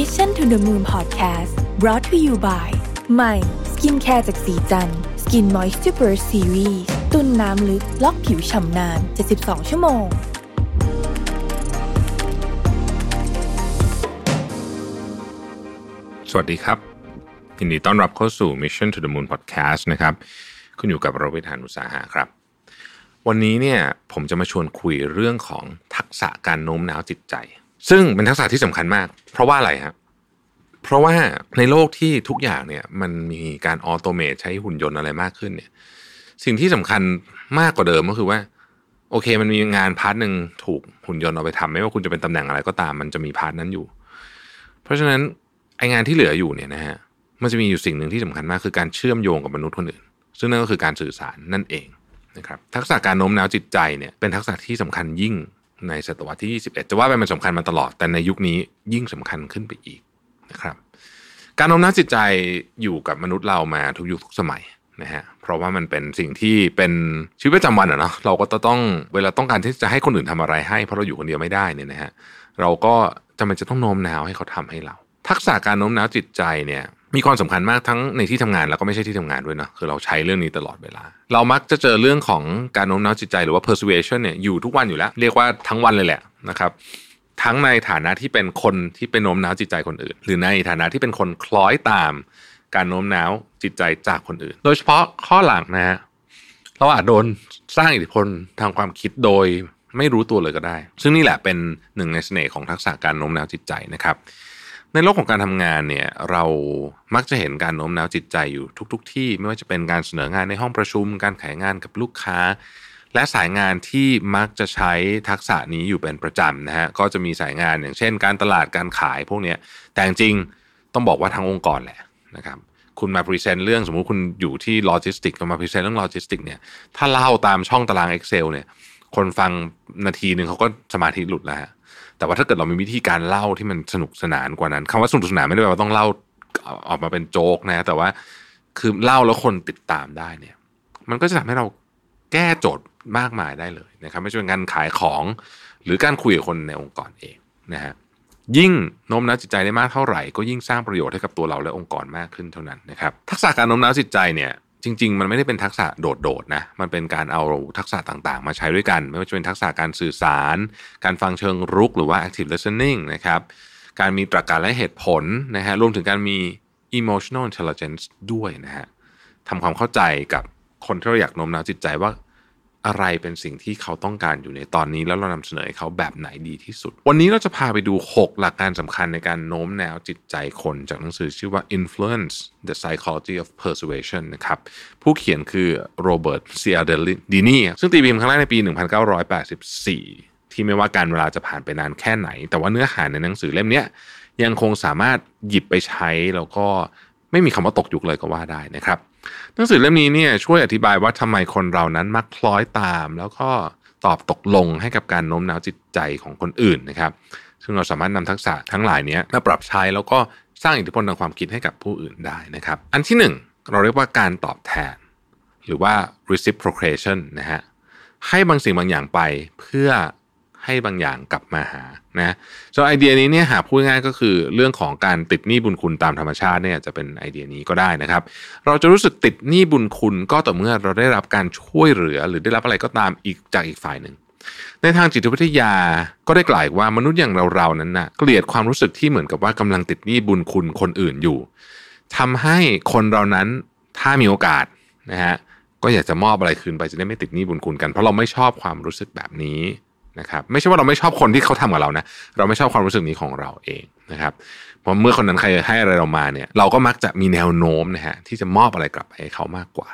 Mission to the Moon Podcast brought to you by ใหม่สกินแคร์จากศรีจันทร์ Skin Moisture Burst Series ตุนน้ำลึกล็อกผิวฉ่ำนาน 72 ชั่วโมง สวัสดีครับยินดีต้อนรับเข้าสู่ Mission to the Moon Podcast นะครับคุณอยู่กับรวิศ หาญอุตสาหะครับ วันนี้เนี่ยผมจะมาชวนคุยเรื่องของทักษะการโน้มน้าวจิตใจ ซึ่งเป็นทักษะที่สำคัญมาก เพราะว่าอะไรครับเพราะว่าในโลกที่ทุกอย่างเนี่ยมันมีการ automate ใช้หุ่นยนต์อะไรมากขึ้นเนี่ย สิ่งที่สำคัญมากกว่าเดิมก็คือว่า โอเค มันมีงาน part หนึ่งถูกหุ่นยนต์เอาไปทำไม่ว่าคุณจะเป็นตำแหน่งอะไรก็ตาม มันจะมี part นั้นอยู่ เพราะฉะนั้นไองานที่เหลืออยู่เนี่ยนะฮะมันจะมีอยู่สิ่งหนึ่งที่สำคัญมากคือการเชื่อมโยงกับมนุษย์คนอื่น ซึ่งนั่นก็คือการสื่อสารนั่นเองนะครับทักษะการโน้มน้าวจิตใจเนี่ยเป็นทักษะที่สำคัญยิ่ง ในศตวรรษที่ 21 จะว่าไปมันสำคัญมาตลอด แต่ในยุคนี้ยิ่งสำคัญขึ้นไปอีกนะครับ การโน้มน้าวจิตใจอยู่กับมนุษย์เรามาทุกยุคทุกสมัยนะฮะ เพราะว่ามันเป็นสิ่งที่เป็นชีวิตประจำวันอะเนาะ เราก็ต้องเวลาต้องการที่จะให้คนอื่นทำอะไรให้ เพราะเราอยู่คนเดียวไม่ได้เนี่ยนะฮะ เราก็จำเป็นจะต้องโน้มน้าวให้เขาทำให้เรา ทักษะการโน้มน้าวจิตใจเนี่ย มีความสำคัญมากทั้งในที่ทำงานแล้วก็ไม่ใช่ที่ทำงานด้วยนะคือเราใช้เรื่องนี้ตลอดเวลา เรามักจะเจอเรื่องของการโน้มน้าวจิตใจหรือว่า persuasion เนี่ยอยู่ทุกวันอยู่แล้ว เรียกว่าทั้งวันเลยแหละนะครับทั้งในฐานะที่เป็นคนที่เป็นโน้มน้าวจิตใจคนอื่น หรือในฐานะที่เป็นคนคล้อยตาม การโน้มน้าวจิตใจจากคนอื่น โดยเฉพาะข้อหลังนะฮะเราอาจโดนสร้างอิทธิพลทางความคิดโดยไม่รู้ตัวเลยก็ได้ ซึ่งนี่แหละเป็นหนึ่งในเสน่ห์ของทักษะการโน้มน้าวจิตใจนะครับ ในโลกของการทำงานเนี่ยเรามักจะเห็นการโน้มน้าวจิตใจอยู่ทุก ๆที่ไม่ว่าจะเป็นการเสนองานในห้องประชุม การขายงานกับลูกค้า และสายงานที่มักจะใช้ทักษะนี้อยู่เป็นประจำนะฮะก็จะมีสายงานอย่างเช่น การตลาดการขายพวกนี้แต่จริงต้องบอกว่าทั้งองค์กรแหละนะครับคุณมา present เรื่องสมมุติคุณอยู่ที่โลจิสติกมา present เรื่องโลจิสติกเนี่ยถ้าเล่าตามช่องตาราง Excel เนี่ยคนฟังนาทีหนึ่งเขาก็สมาธิหลุดแล้วฮะ แต่ว่าถ้าเกิดเรามีวิธีการเล่าที่มันสนุกสนานกว่านั้นคำว่าสนุกสนานไม่ได้แปลว่าต้องเล่าออกมาเป็นโจ๊กนะ แต่ว่าคือเล่าแล้วคนติดตามได้เนี่ย มันก็จะทำให้เราแก้โจทย์มากมายได้เลยนะครับ ไม่ใช่เป็นการขายของ หรือการคุยกับคนในองค์กรเองนะฮะยิ่งโน้มน้าวจิตใจได้มากเท่าไหร่ ก็ยิ่งสร้างประโยชน์ให้กับตัวเราและองค์กรมากขึ้นเท่านั้นนะครับ ทักษะการโน้มน้าวจิตใจเนี่ย จริง ๆ มันไม่ได้เป็นทักษะโดดๆนะ มันเป็นการเอาทักษะต่างๆ มาใช้ด้วยกัน ไม่ว่าจะเป็นทักษะการสื่อสาร การฟังเชิงรุกหรือว่า active listening นะครับ การมีตรรกะและเหตุผลนะฮะ รวมถึงการมี emotional intelligence ด้วยนะฮะทำความเข้าใจกับคนที่เราอยากโน้มน้าวจิตใจว่า อะไรเป็นสิ่งที่เขาต้องการอยู่ในตอนนี้ แล้วเรานำเสนอให้เขาแบบไหนดีที่สุด วันนี้เราจะพาไปดู 6 หลักการสำคัญในการโน้มน้าวจิตใจคนจากหนังสือชื่อว่า Influence the Psychology of Persuasion นะครับ ผู้เขียนคือโรเบิร์ตเซียเดดินีซึ่งตีพิมพ์ครั้งแรกในปี 1984 ที่ไม่ว่าการเวลาจะผ่านไปนานแค่ไหน แต่ว่าเนื้อหาในหนังสือเล่มนี้ยังคงสามารถหยิบไปใช้แล้วก็ไม่มีคำว่าตกยุคเลยก็ว่าได้นะครับ หนังสือเล่มนี้เนี่ยช่วยอธิบายว่าทำไมคนเรานั้นมักคล้อยตาม แล้วก็ตอบตกลงให้กับการโน้มน้าวจิตใจของคนอื่นนะครับ ซึ่งเราสามารถนำทักษะทั้งหลายนี้มาปรับใช้แล้วก็สร้างอิทธิพลทางความคิดให้กับผู้อื่นได้นะครับ อันที่หนึ่งเราเรียกว่าการตอบแทน หรือว่า reciprocation นะฮะให้บางสิ่งบางอย่างไปเพื่อ ให้บางอย่างกลับมาหานะส่วนไอเดียนี้เนี่ยหาพูดง่ายก็คือเรื่องของการติดหนี้บุญคุณตามธรรมชาติเนี่ยจะเป็นไอเดียนี้ก็ได้นะครับ เราจะรู้สึกติดหนี้บุญคุณก็ต่อเมื่อเราได้รับการช่วยเหลือ หรือได้รับอะไรก็ตามอีกจากอีกฝ่ายหนึ่ง ในทางจิตวิทยาก็ได้กล่าวว่ามนุษย์อย่างเราๆนั้นนะ่ะเกลียดความรู้สึกที่เหมือนกับว่ากำลังติดหนี้บุญคุณคนอื่นอยู่ทำให้คนเรานั้นถ้ามีโอกาสนะฮะก็อยากจะมอบอะไรคืนไปจะได้ไม่ติดหนี้บุญคุณกัน เพราะเราไม่ชอบความรู้สึกแบบนี้ นะครับไม่ใช่ว่าเราไม่ชอบคนที่เขาทำกับเรานะเราไม่ชอบความรู้สึกนี้ของเราเองนะครับเพราะเมื่อคนนั้นใครให้อะไรเรามาเนี่ยเราก็มักจะมีแนวโน้มนะฮะที่จะมอบอะไรกลับไปให้เขามากกว่า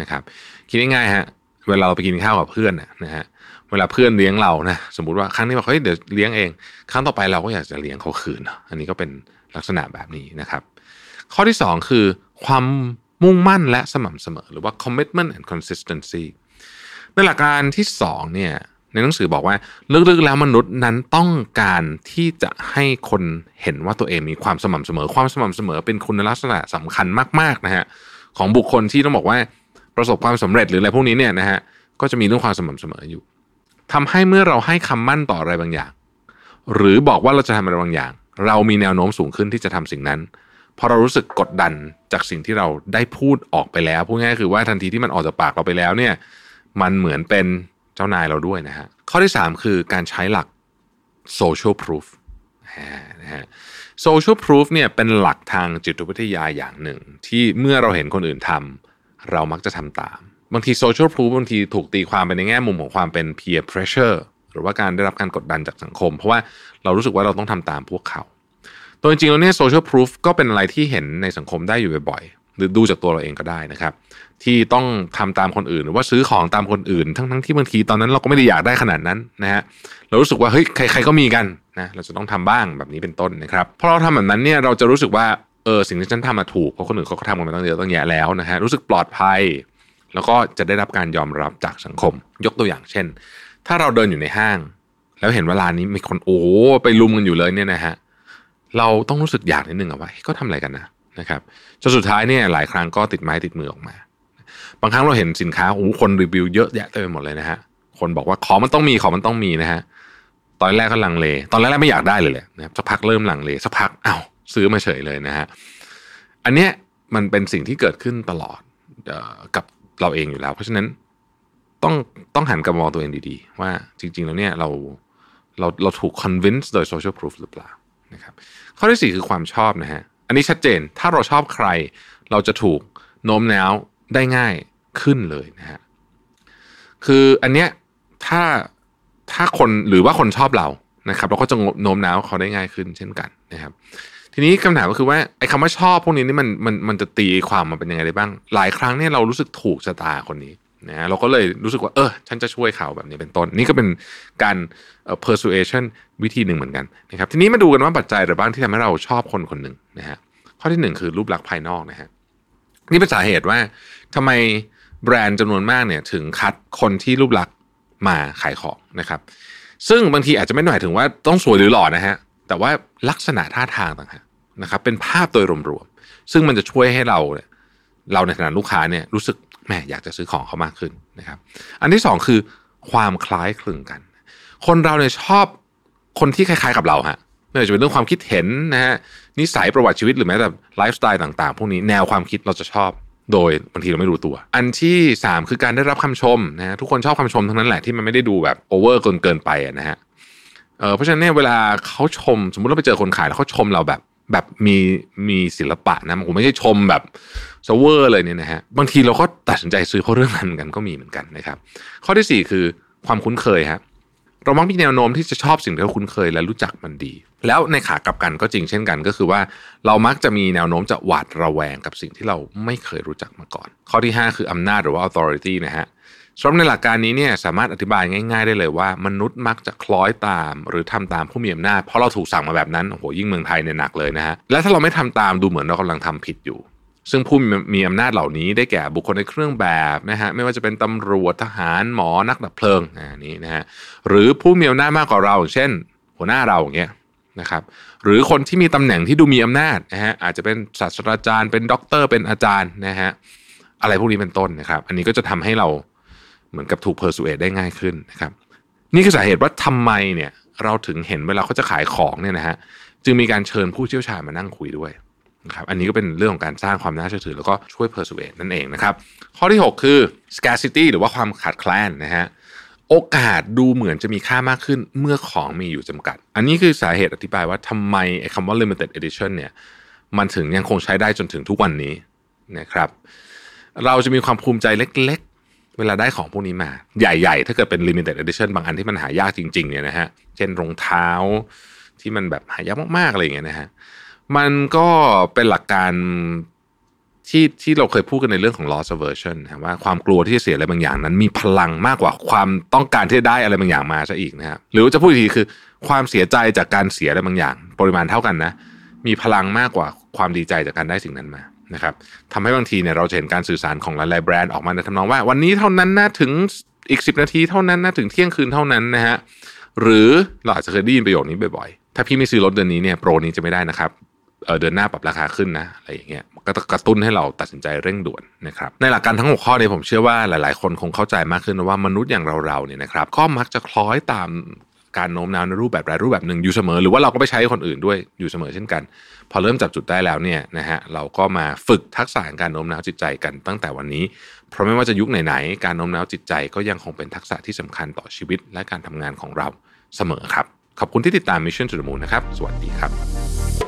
นะครับคิดง่ายๆฮะเวลาเราไปกินข้าวกับเพื่อนนะฮะเวลาเพื่อนเลี้ยงเรานะสมมติว่าครั้งนี้บอกเฮ้ยเดี๋ยวเลี้ยงเอง ครั้งต่อไปเราก็อยากจะเลี้ยงเขาคืน อันนี้ก็เป็นลักษณะแบบนี้นะครับ ข้อที่ 2 คือ ความมุ่งมั่นและสม่ำเสมอ หรือว่า commitment and consistency ในหลักการที่2เนี่ย ในหนังสือบอกว่าลึกๆแล้วมนุษย์นั้นต้องการที่จะให้คนเห็นว่าตัวเองมีความสม่ำเสมอ ความสม่ำเสมอเป็นคุณลักษณะสำคัญมากๆนะฮะของบุคคลที่ต้องบอกว่าประสบความสำเร็จหรืออะไรพวกนี้เนี่ยนะฮะก็จะมีเรื่องความสม่ำเสมออยู่ทำให้เมื่อเราให้คำมั่นต่ออะไรบางอย่าง หรือบอกว่าเราจะทำอะไรบางอย่าง เรามีแนวโน้มสูงขึ้นที่จะทำสิ่งนั้นพอเรารู้สึกกดดันจากสิ่งที่เราได้พูดออกไปแล้วพูดง่ายคือว่าทันทีที่มันออกจากปากเราไปแล้วเนี่ย มันเหมือนเป็น เจ้านายเราด้วยนะฮะข้อที่ 3 คือการใช้หลัก social proof นะฮะ social proof เนี่ยเป็นหลักทางจิตวิทยาอย่างหนึ่ง ที่เมื่อเราเห็นคนอื่นทำเรามักจะทำตาม บางที social proof บางทีถูกตีความไปในแง่มุมของความเป็น peer pressure หรือว่าการได้รับการกดดันจากสังคม เพราะว่าเรารู้สึกว่าเราต้องทำตามพวกเขา ตัวจริงแล้วเนี่ย social proof ก็เป็นอะไรที่เห็นในสังคมได้อยู่บ่อย หรือดูจากตัวเราเองก็ได้นะครับ ที่ต้องทำตามคนอื่น หรือว่าซื้อของตามคนอื่น ทั้งๆที่บางทีตอนนั้นเราก็ไม่ได้อยากได้ขนาดนั้นนะฮะเรารู้สึกว่าเฮ้ยใคร ๆก็มีกันนะเราจะต้องทำบ้างแบบนี้เป็นต้นนะครับพอเราทำแบบนั้นเนี่ยเราจะรู้สึกว่าเออสิ่งที่ฉันทำมาถูกเพราะคนอื่นเขาก็ทำกันมาตั้งเยอะตั้งแยะแล้วนะฮะรู้สึกปลอดภัย แล้วก็จะได้รับการยอมรับจากสังคม ยกตัวอย่างเช่น ถ้าเราเดินอยู่ในห้าง แล้วเห็นเวลานี้มีคนโอ้ไปลุมกันอยู่เลยเนี่ยนะฮะเราต้องรู้สึกอยากนิดนึงอะว่าเขาทำอะไรกันนะ นะครับจนสุดท้ายเนี่ยหลายครั้งก็ติดไม้ติดมือออกมา บางครั้งเราเห็นสินค้าโอ้คนรีวิวเยอะแยะเต็มไปหมดเลยนะฮะคนบอกว่าของมันต้องมีของมันต้องมีนะฮะตอนแรกก็ลังเล ตอนแรกไม่อยากได้เลยแหละนะครับสักพักเริ่มลังเลสักพักเอ้าซื้อมาเฉยเลยนะฮะอันเนี้ยมันเป็นสิ่งที่เกิดขึ้นตลอดกับเราเองอยู่แล้ว เพราะฉะนั้นต้องต้องหันกลับมองตัวเองดีๆ ว่าจริง ๆ แล้วเนี่ยเราเราเราถูก convince โดย social proof หรือเปล่านะครับข้อที่ 4 คือความชอบนะฮะ อันนี้ชัดเจนถ้าเราชอบใคร เราจะถูกโน้มน้าวได้ง่ายขึ้นเลยนะฮะคืออันเนี้ยถ้าถ้าคนหรือว่าคนชอบเรานะครับเราก็จะโน้มน้าวเขาได้ง่ายขึ้นเช่นกันนะครับ ทีนี้คำถามก็คือว่าไอ้คำว่าชอบพวกนี้นี่มันมันมันจะตีความมาเป็นยังไงได้บ้าง หลายครั้งเนี่ยเรารู้สึกถูกชะตาคนนี้ นะเราก็เลยรู้สึกว่าเออฉันจะช่วยเขาแบบนี้เป็นต้น นี่ก็เป็นการ persuasion วิธีหนึ่งเหมือนกันนะครับทีนี้มาดูกันว่าปัจจัยอะไรบ้างที่ทำให้เราชอบคนคนหนึ่งนะฮะข้อที่หนึ่งคือรูปลักษณ์ภายนอกนะฮะนี่เป็นสาเหตุว่าทำไมแบรนด์จำนวนมากเนี่ยถึงคัดคนที่รูปลักษณ์มาขายของนะครับซึ่งบางทีอาจจะไม่หมายถึงว่าต้องสวยหรือหล่อนะฮะแต่ว่าลักษณะท่าทางต่างหากนะครับเป็นภาพโดยรวมๆซึ่งมันจะช่วยให้เราเราในฐานะลูกค้าเนี่ยรู้สึก แม่อยากจะซื้อของเขามากขึ้นนะครับ อันที่สองคือความคล้ายคลึงกัน คนเราเนี่ยชอบคนที่คล้าย ๆกับเราฮะไม่ว่าจะเป็นเรื่องความคิดเห็นนะฮะนิสัยประวัติชีวิตหรือแม้แต่ไลฟ์สไตล์ต่างๆ พวกนี้แนวความคิดเราจะชอบ โดยบางทีเราไม่รู้ตัว อันที่สามคือการได้รับคำชมนะฮะทุกคนชอบคำชมทั้งนั้นแหละที่มันไม่ได้ดูแบบโอเวอร์เกินเกินไปนะฮะเออเพราะฉะนั้นเนี่ยเวลาเขาชม สมมุติเราไปเจอคนขายแล้วเขาชมเราแบบแบบมีมีศิลปะนะผมไม่ใช่ชมแบบ โอเวอร์เลยเนี่ยนะฮะบางทีเราก็ตัดสินใจซื้อเพราะเรื่องนั้นกันก็มีเหมือนกันนะครับ ข้อที่ 4 คือความคุ้นเคยครับเรามักมีแนวโน้มที่จะชอบสิ่งที่เราคุ้นเคยและรู้จักมันดี แล้วในขากลับกันก็จริงเช่นกัน ก็คือว่าเรามักจะมีแนวโน้มจะหวาดระแวงกับสิ่งที่เราไม่เคยรู้จักมาก่อน ข้อที่ 5 คืออำนาจหรือว่า authority นะฮะสำหรับในหลักการนี้เนี่ยสามารถอธิบายง่าย ๆ ได้เลยว่า มนุษย์มักจะคล้อยตาม หรือทำตามผู้มีอำนาจเพราะเราถูกสั่งมาแบบนั้นโอ้โหยิ่งเมืองไทยเนี่ยหนักเลยนะฮะและถ้าเราไม่ทำตามดูเหมือนเรากำลังทำผิดอยู่ ซึ่งผู้มีอำนาจเหล่านี้ได้แก่บุคคลในเครื่องแบบนะฮะไม่ว่าจะเป็นตำรวจทหารหมอนักดับเพลิงอันนี้นะฮะหรือผู้มีอำนาจมากกว่าเรา เช่น หัวหน้าเราอย่างเงี้ยนะครับหรือคนที่มีตำแหน่งที่ดูมีอำนาจนะฮะอาจจะเป็นศาสตราจารย์เป็นด็อกเตอร์เป็นอาจารย์นะฮะอะไรพวกนี้เป็นต้นนะครับ อันนี้ก็จะทำให้เราเหมือนกับถูก persuade ได้ง่ายขึ้นนะครับนี่คือสาเหตุว่าทำไมเนี่ยเราถึงเห็นเวลาเขาจะขายของเนี่ยนะฮะจึงมีการเชิญผู้เชี่ยวชาญมานั่งคุยด้วย นะครับอันนี้ก็เป็นเรื่องของการสร้างความน่าเชื่อถือ แล้วก็ช่วยเพอร์สูเอนั่นเองนะครับ ข้อที่ 6 คือ scarcity หรือว่าความขาดแคลนนะฮะโอกาสดูเหมือนจะมีค่ามากขึ้นเมื่อของมีอยู่จำกัด อันนี้คือสาเหตุอธิบายว่าทำไมไอ้คำว่า limited edition เนี่ยมันถึงยังคงใช้ได้จนถึงทุกวันนี้นะครับเราจะมีความภูมิใจเล็กเวลาได้ของพวกนี้มาใหญ่ๆ ถ้าเกิดเป็น limited edition บางอันที่มันหายากจริงๆเนี่ยนะฮะ เช่นรองเท้าที่มันแบบหายากมากๆ อะไรอย่างเงี้ยนะฮะ มันก็เป็นหลักการที่ที่เราเคยพูดกันในเรื่องของ loss aversion ว่าความกลัวที่จะเสียอะไรบางอย่างนั้น มีพลังมากกว่าความต้องการที่จะได้อะไรบางอย่างมาซะอีกนะครับหรือจะพูดอีกทีคือ ความเสียใจจากการเสียอะไรบางอย่าง ปริมาณเท่ากันนะ มีพลังมากกว่าความดีใจจากการได้สิ่งนั้นมานะครับทำให้บางทีเนี่ยเราเห็นการสื่อสารของหลายๆแบรนด์ออกมาในทำนองว่า วันนี้เท่านั้นนะถึงอีก 10 นาทีเท่านั้นนะถึงเที่ยงคืนเท่านั้นนะฮะหรือเราอาจจะเคยได้ยินประโยคนี้บ่อยๆถ้าพี่ไม่ซื้อรถเดือนนี้เนี่ยโปรนี้จะไม่ได้นะครับ เดือนหน้าปรับราคาขึ้นนะอะไรอย่างเงี้ยก็กระตุ้นให้เราตัดสินใจเร่งด่วนนะครับในหลักการทั้งหกข้อนี้ผมเชื่อว่าหลาย ๆ คนคงเข้าใจมากขึ้นว่ามนุษย์อย่างเราๆเนี่ยนะครับก็มักจะคล้อยตามการโน้มน้าวในรูปแบบใดรูปแบบหนึ่งอยู่เสมอ หรือว่าเราก็ไปใช้คนอื่นด้วยอยู่เสมอเช่นกัน พอเริ่มจับจุดได้แล้วเนี่ยนะฮะเราก็มาฝึกทักษะการโน้มน้าวจิตใจกันตั้งแต่วันนี้ เพราะไม่ว่าจะยุคไหนๆการโน้มน้าวจิตใจก็ยังคงเป็นทักษะที่สำคัญต่อชีวิตและการทำงานของเราเสมอครับขอบคุณที่ติดตาม Mission to the Moon นะครับสวัสดีครับ